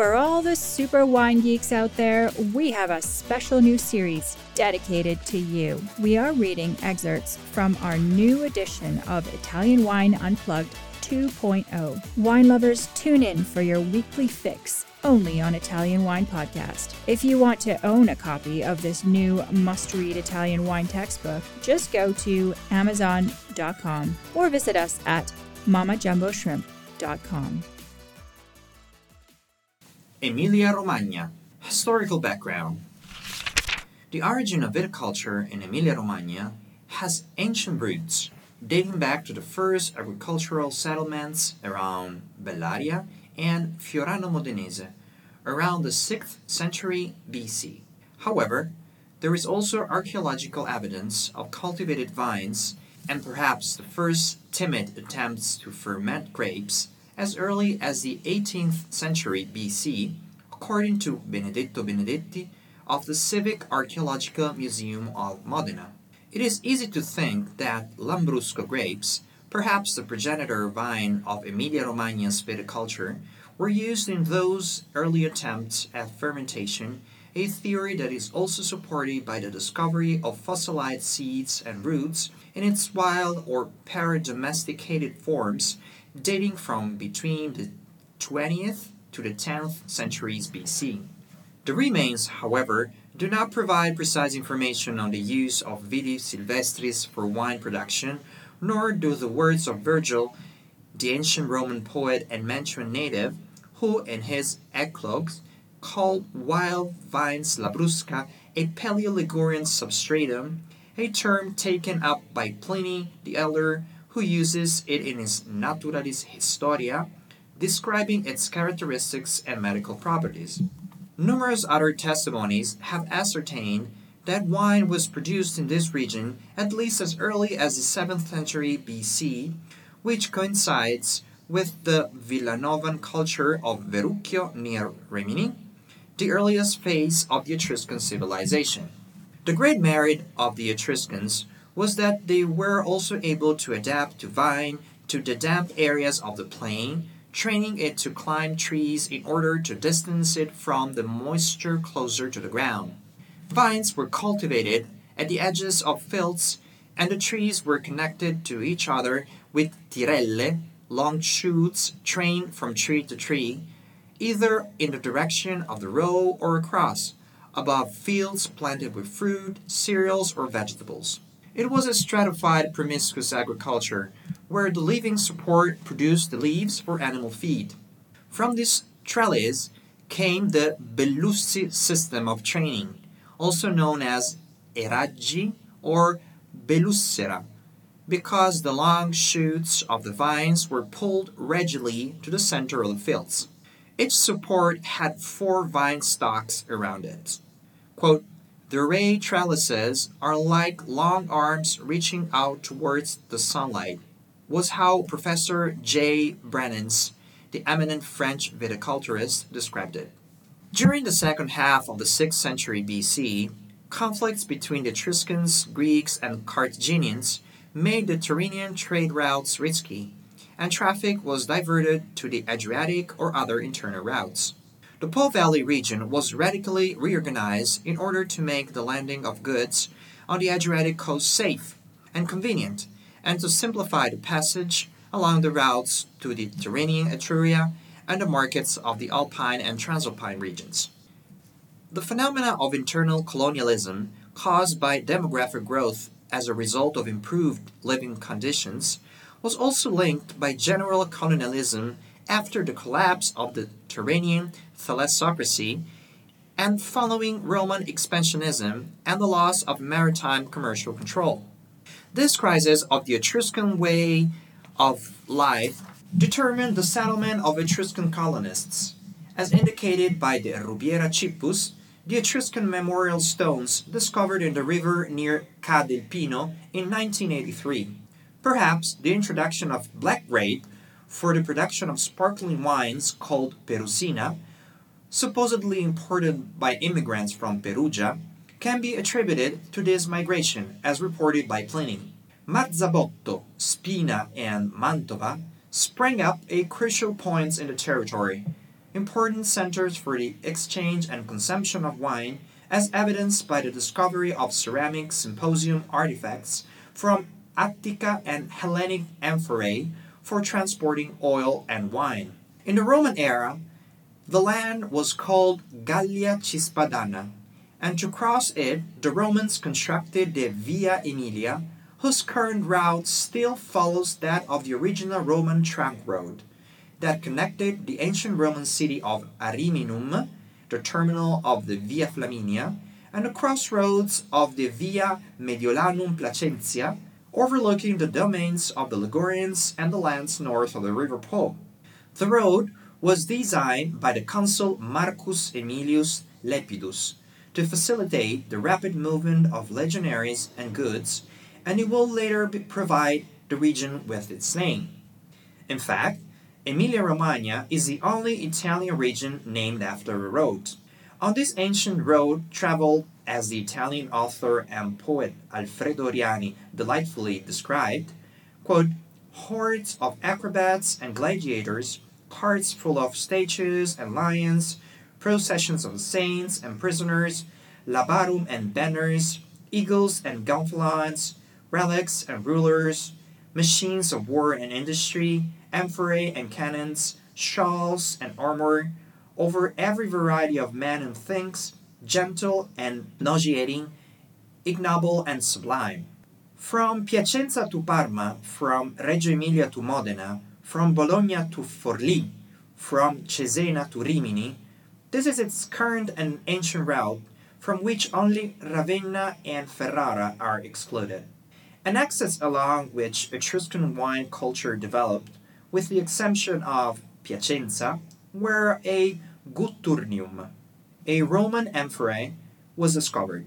For all the super wine geeks out there, we have a special new series dedicated to you. We are reading excerpts from our new edition of Italian Wine Unplugged 2.0. Wine lovers, tune in for your weekly fix only on Italian Wine Podcast. If you want to own a copy of this new must read Italian wine textbook, just go to Amazon.com or visit us at mamajumboshrimp.com. Emilia Romagna Historical background The origin of viticulture in Emilia Romagna has ancient roots dating back to the first agricultural settlements around Bellaria and Fiorano Modenese around the 6th century BC. However, there is also archaeological evidence of cultivated vines and perhaps the first timid attempts to ferment grapes as early as the 18th century BC, according to Benedetto Benedetti of the Civic Archaeological Museum of Modena. It is easy to think that Lambrusco grapes, perhaps the progenitor vine of Emilia-Romagna's viticulture, were used in those early attempts at fermentation, a theory that is also supported by the discovery of fossilized seeds and roots in its wild or paradomesticated forms dating from between the 20th to the 10th centuries BC. The remains, however, do not provide precise information on the use of Vitis silvestris for wine production, nor do the words of Virgil, the ancient Roman poet and Mantuan native, who in his Eclogues called wild vines labrusca a Paleoligurian substratum, a term taken up by Pliny the Elder who uses it in his Naturalis Historia, describing its characteristics and medical properties. Numerous other testimonies have ascertained that wine was produced in this region at least as early as the 7th century BC, which coincides with the Villanovan culture of Verucchio near Rimini, the earliest phase of the Etruscan civilization. The great merit of the Etruscans was that they were also able to adapt to vine to the damp areas of the plain, training it to climb trees in order to distance it from the moisture closer to the ground. Vines were cultivated at the edges of fields, and the trees were connected to each other with tirelle, long shoots trained from tree to tree, either in the direction of the row or across, above fields planted with fruit, cereals, or vegetables. It was a stratified promiscuous agriculture where the living support produced the leaves for animal feed. From this trellis came the Bellussi system of training, also known as eraggi or belussera, because the long shoots of the vines were pulled regularly to the center of the fields. Each support had four vine stalks around it. Quote, the ray trellises are like long arms reaching out towards the sunlight, was how Professor J. Brennens, the eminent French viticulturist, described it. During the second half of the 6th century BC, conflicts between the Etruscans, Greeks, and Carthaginians made the Tyrrhenian trade routes risky, and traffic was diverted to the Adriatic or other internal routes. The Po Valley region was radically reorganized in order to make the landing of goods on the Adriatic coast safe and convenient, and to simplify the passage along the routes to the Tyrrhenian Etruria and the markets of the Alpine and Transalpine regions. The phenomena of internal colonialism caused by demographic growth as a result of improved living conditions was also linked by general colonialism after the collapse of the Tyrrhenian thalassocracy and following Roman expansionism and the loss of maritime commercial control. This crisis of the Etruscan way of life determined the settlement of Etruscan colonists, as indicated by the Rubiera Cippus, the Etruscan memorial stones discovered in the river near Ca del Pino in 1983. Perhaps the introduction of black grape for the production of sparkling wines called Perusina, supposedly imported by immigrants from Perugia, can be attributed to this migration as reported by Pliny. Marzabotto, Spina, and Mantova sprang up at crucial points in the territory, important centers for the exchange and consumption of wine, as evidenced by the discovery of ceramic symposium artifacts from Attica and Hellenic amphorae for transporting oil and wine. In the Roman era, the land was called Gallia Cispadana, and to cross it, the Romans constructed the Via Aemilia, whose current route still follows that of the original Roman trunk road that connected the ancient Roman city of Ariminum, the terminal of the Via Flaminia, and the crossroads of the Via Mediolanum Placentia, overlooking the domains of the Ligurians and the lands north of the River Po. The road was designed by the consul Marcus Aemilius Lepidus to facilitate the rapid movement of legionaries and goods and it will later provide the region with its name. In fact, Emilia-Romagna is the only Italian region named after a road. On this ancient road traveled, as the Italian author and poet Alfredo Oriani delightfully described, quote, hordes of acrobats and gladiators, carts full of statues and lions, processions of saints and prisoners, labarum and banners, eagles and gonfalons, relics and rulers, machines of war and industry, amphorae and cannons, shawls and armor, over every variety of men and things, gentle and nauseating, ignoble and sublime. From Piacenza to Parma, from Reggio Emilia to Modena, from Bologna to Forlì, from Cesena to Rimini, this is its current and ancient route, from which only Ravenna and Ferrara are excluded an axis along which Etruscan wine culture developed, with the exception of Piacenza, where a Gutturnium, a Roman amphorae, was discovered.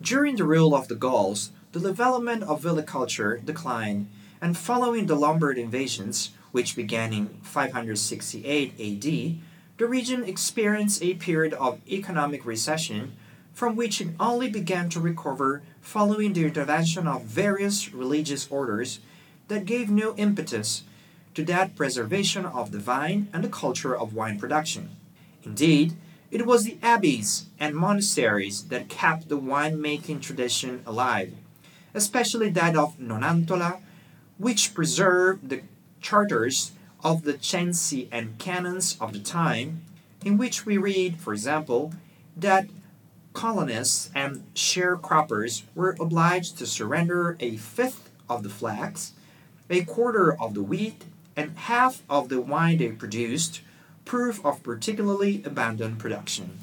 During the rule of the Gauls, the development of viticulture declined, and following the Lombard invasions, which began in 568 AD, the region experienced a period of economic recession from which it only began to recover following the intervention of various religious orders that gave new impetus to that preservation of the vine and the culture of wine production. Indeed, it was the abbeys and monasteries that kept the winemaking tradition alive, especially that of Nonantola, which preserved the charters of the censi and canons of the time, in which we read, for example, that colonists and sharecroppers were obliged to surrender a fifth of the flax, a quarter of the wheat, and half of the wine they produced, proof of particularly abandoned production.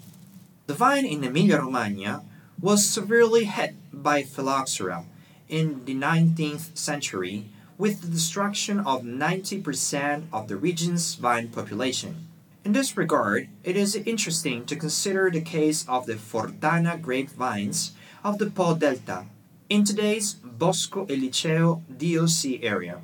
The vine in Emilia Romagna was severely hit by phylloxera in the 19th century with the destruction of 90% of the region's vine population. In this regard, it is interesting to consider the case of the Fortana grapevines of the Po Delta in today's Bosco e Liceo DOC area.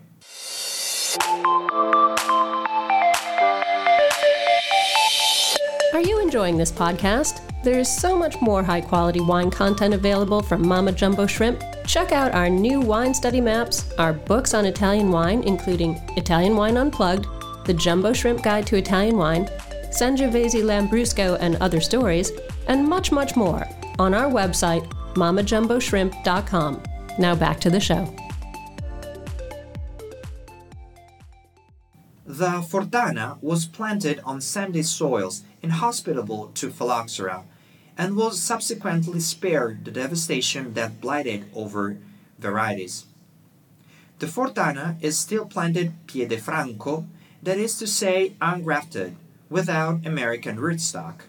Enjoying this podcast? There is so much more high quality wine content available from Mamma Jumbo Shrimp. Check out our new wine study maps, our books on Italian wine, including Italian Wine Unplugged the Jumbo Shrimp Guide to Italian Wine, Sangiovese Lambrusco and Other Stories, and much, much more on our website, mamajumboshrimp.com. Now back to the show. The Fortana was planted on sandy soils inhospitable to phylloxera and was subsequently spared the devastation that blighted over varieties. The Fortana is still planted piedefranco that is to say, ungrafted, without American rootstock.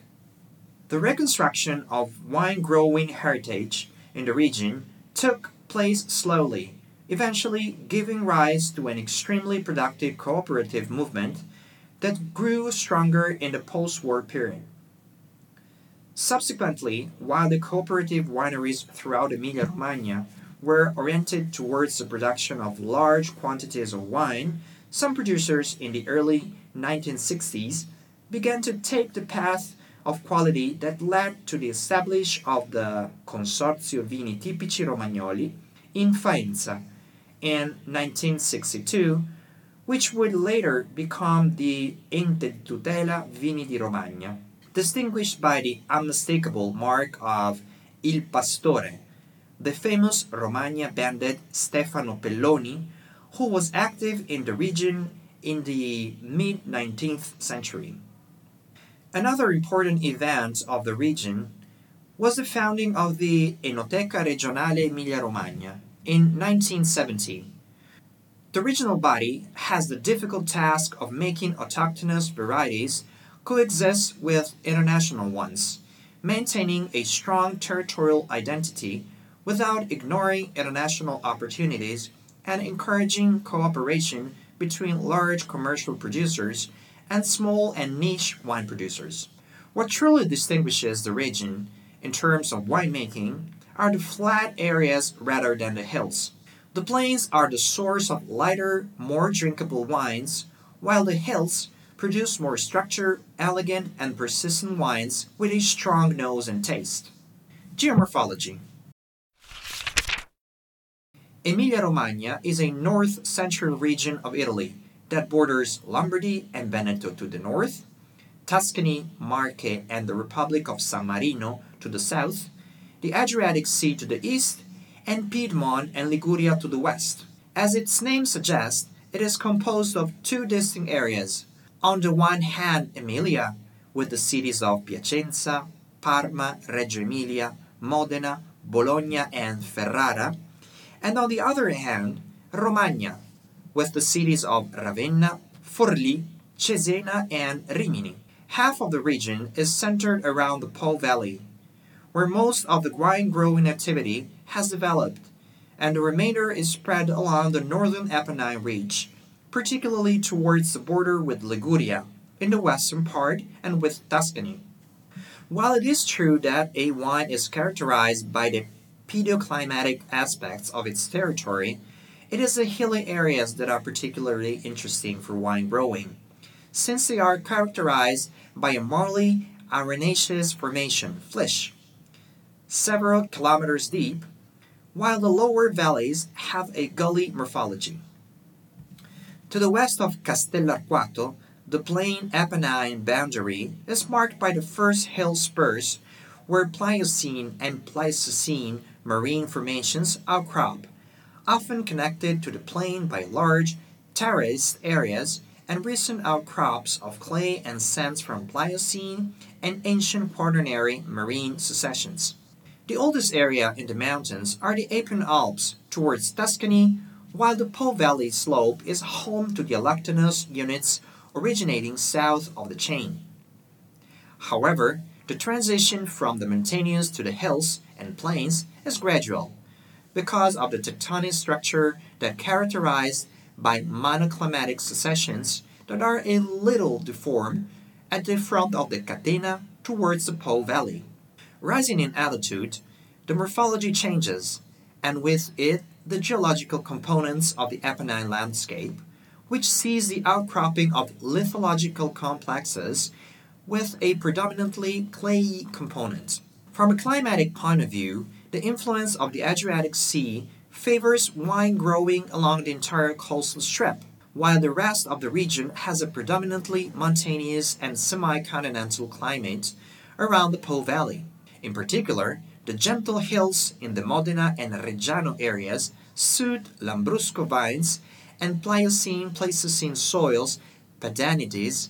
The reconstruction of wine growing heritage in the region took place slowly, eventually giving rise to an extremely productive cooperative movement that grew stronger in the post war period. Subsequently, while the cooperative wineries throughout Emilia Romagna were oriented towards the production of large quantities of wine, some producers in the early 1960s began to take the path of quality that led to the establishment of the Consorzio Vini Tipici Romagnoli in Faenza in 1962, which would later become the Ente Tutela Vini di Romagna, distinguished by the unmistakable mark of Il Passatore, the famous Romagna bandit Stefano Pelloni, who was active in the region in the mid 19th century. Another important event of the region was the founding of the Enoteca Regionale Emilia Romagna in 1970. The regional body has the difficult task of making autochthonous varieties coexist with international ones, maintaining a strong territorial identity without ignoring international opportunities and encouraging cooperation between large commercial producers and small and niche wine producers. What truly distinguishes the region in terms of winemaking are the flat areas rather than the hills. The plains are the source of lighter, more drinkable wines, while the hills produce more structured, elegant, and persistent wines with a strong nose and taste. Geomorphology Emilia Romagna is a north central region of Italy that borders Lombardy and Veneto to the north, Tuscany, Marche, and the Republic of San Marino to the south, the Adriatic Sea to the east, and Piedmont and Liguria to the west. As its name suggests, it is composed of two distinct areas. On the one hand, Emilia, with the cities of Piacenza, Parma, Reggio Emilia, Modena, Bologna, and Ferrara, and on the other hand, Romagna, with the cities of Ravenna, Forlì, Cesena, and Rimini. Half of the region is centered around the Po Valley, where most of the wine growing activity has developed, and the remainder is spread along the northern Apennine Ridge, particularly towards the border with Liguria, in the western part, and with Tuscany. While it is true that a wine is characterized by the pedoclimatic aspects of its territory, it is the hilly areas that are particularly interesting for wine growing, since they are characterized by a marly arenaceous formation, flysch, several kilometers deep, while the lower valleys have a gully morphology. To the west of Castell'Arquato, the plain Apennine boundary is marked by the first hill spurs where Pliocene and Pleistocene marine formations outcrop, often connected to the plain by large terraced areas and recent outcrops of clay and sands from Pliocene and ancient Quaternary marine successions. The oldest area in the mountains are the Apuan Alps towards Tuscany, while the Po Valley slope is home to the allochthonous units originating south of the chain. However, the transition from the mountainous to the hills and plains is gradual because of the tectonic structure that characterized by monoclimatic successions that are a little deformed at the front of the catena towards the Po Valley. Rising in altitude, the morphology changes, and with it the geological components of the Apennine landscape, which sees the outcropping of lithological complexes with a predominantly clayey component. From a climatic point of view, the influence of the Adriatic Sea favors wine growing along the entire coastal strip, while the rest of the region has a predominantly mountainous and semi-continental climate around the Po Valley. In particular, the gentle hills in the Modena and Reggiano areas suit Lambrusco vines and Pliocene Pleistocene soils, Padanides,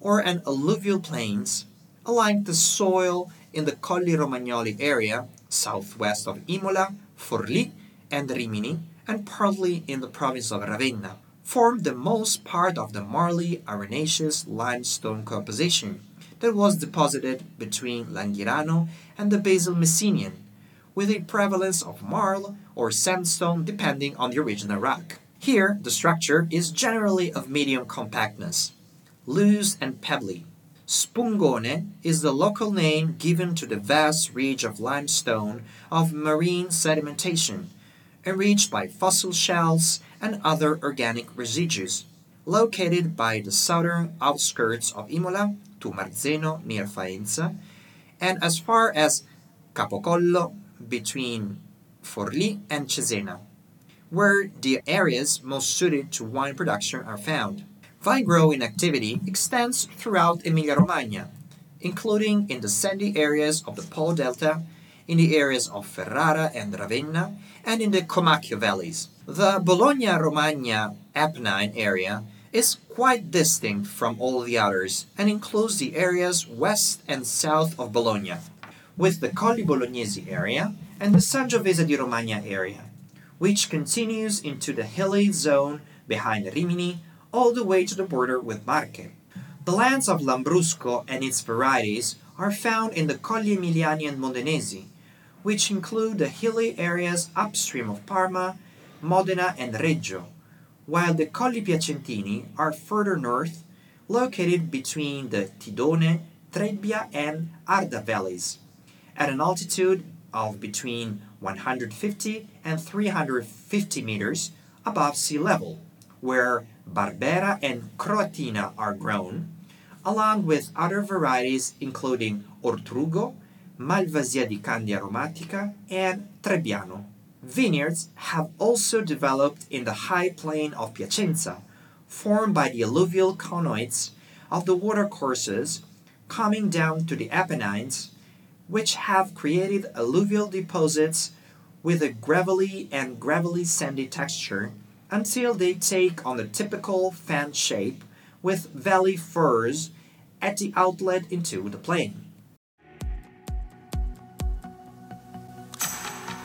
or an alluvial plains, alike the soil in the Colli Romagnoli area, southwest of Imola, Forlì, and Rimini, and partly in the province of Ravenna, formed the most part of the marly arenaceous limestone composition that was deposited between Langhirano and the Basal Messinian, with a prevalence of marl or sandstone depending on the original rock. Here, the structure is generally of medium compactness, loose and pebbly. Spungone is the local name given to the vast ridge of limestone of marine sedimentation, enriched by fossil shells and other organic residues, located by the southern outskirts of Imola to Marzeno near Faenza, and as far as Capocolle between Forlì and Cesena, where the areas most suited to wine production are found. Vine growing activity extends throughout Emilia-Romagna, including in the sandy areas of the Po Delta, in the areas of Ferrara and Ravenna, and in the Comacchio valleys. The Bologna-Romagna Apennine area is quite distinct from all the others and includes the areas west and south of Bologna, with the Colli Bolognesi area and the San Sangiovese di Romagna area, which continues into the hilly zone behind Rimini all the way to the border with Marche. The lands of Lambrusco and its varieties are found in the Colli Emiliani and Modenesi, which include the hilly areas upstream of Parma, Modena, and Reggio, while the Colli Piacentini are further north, located between the Tidone, Trebbia, and Arda valleys, at an altitude of between 150 and 350 meters above sea level, where Barbera and Croatina are grown, along with other varieties including Ortrugo, Malvasia di Candia aromatica, and Trebbiano. Vineyards have also developed in the high plain of Piacenza, formed by the alluvial conoids of the watercourses coming down to the Apennines, which have created alluvial deposits with a gravelly and gravelly sandy texture until they take on the typical fan shape with valley firs at the outlet into the plain.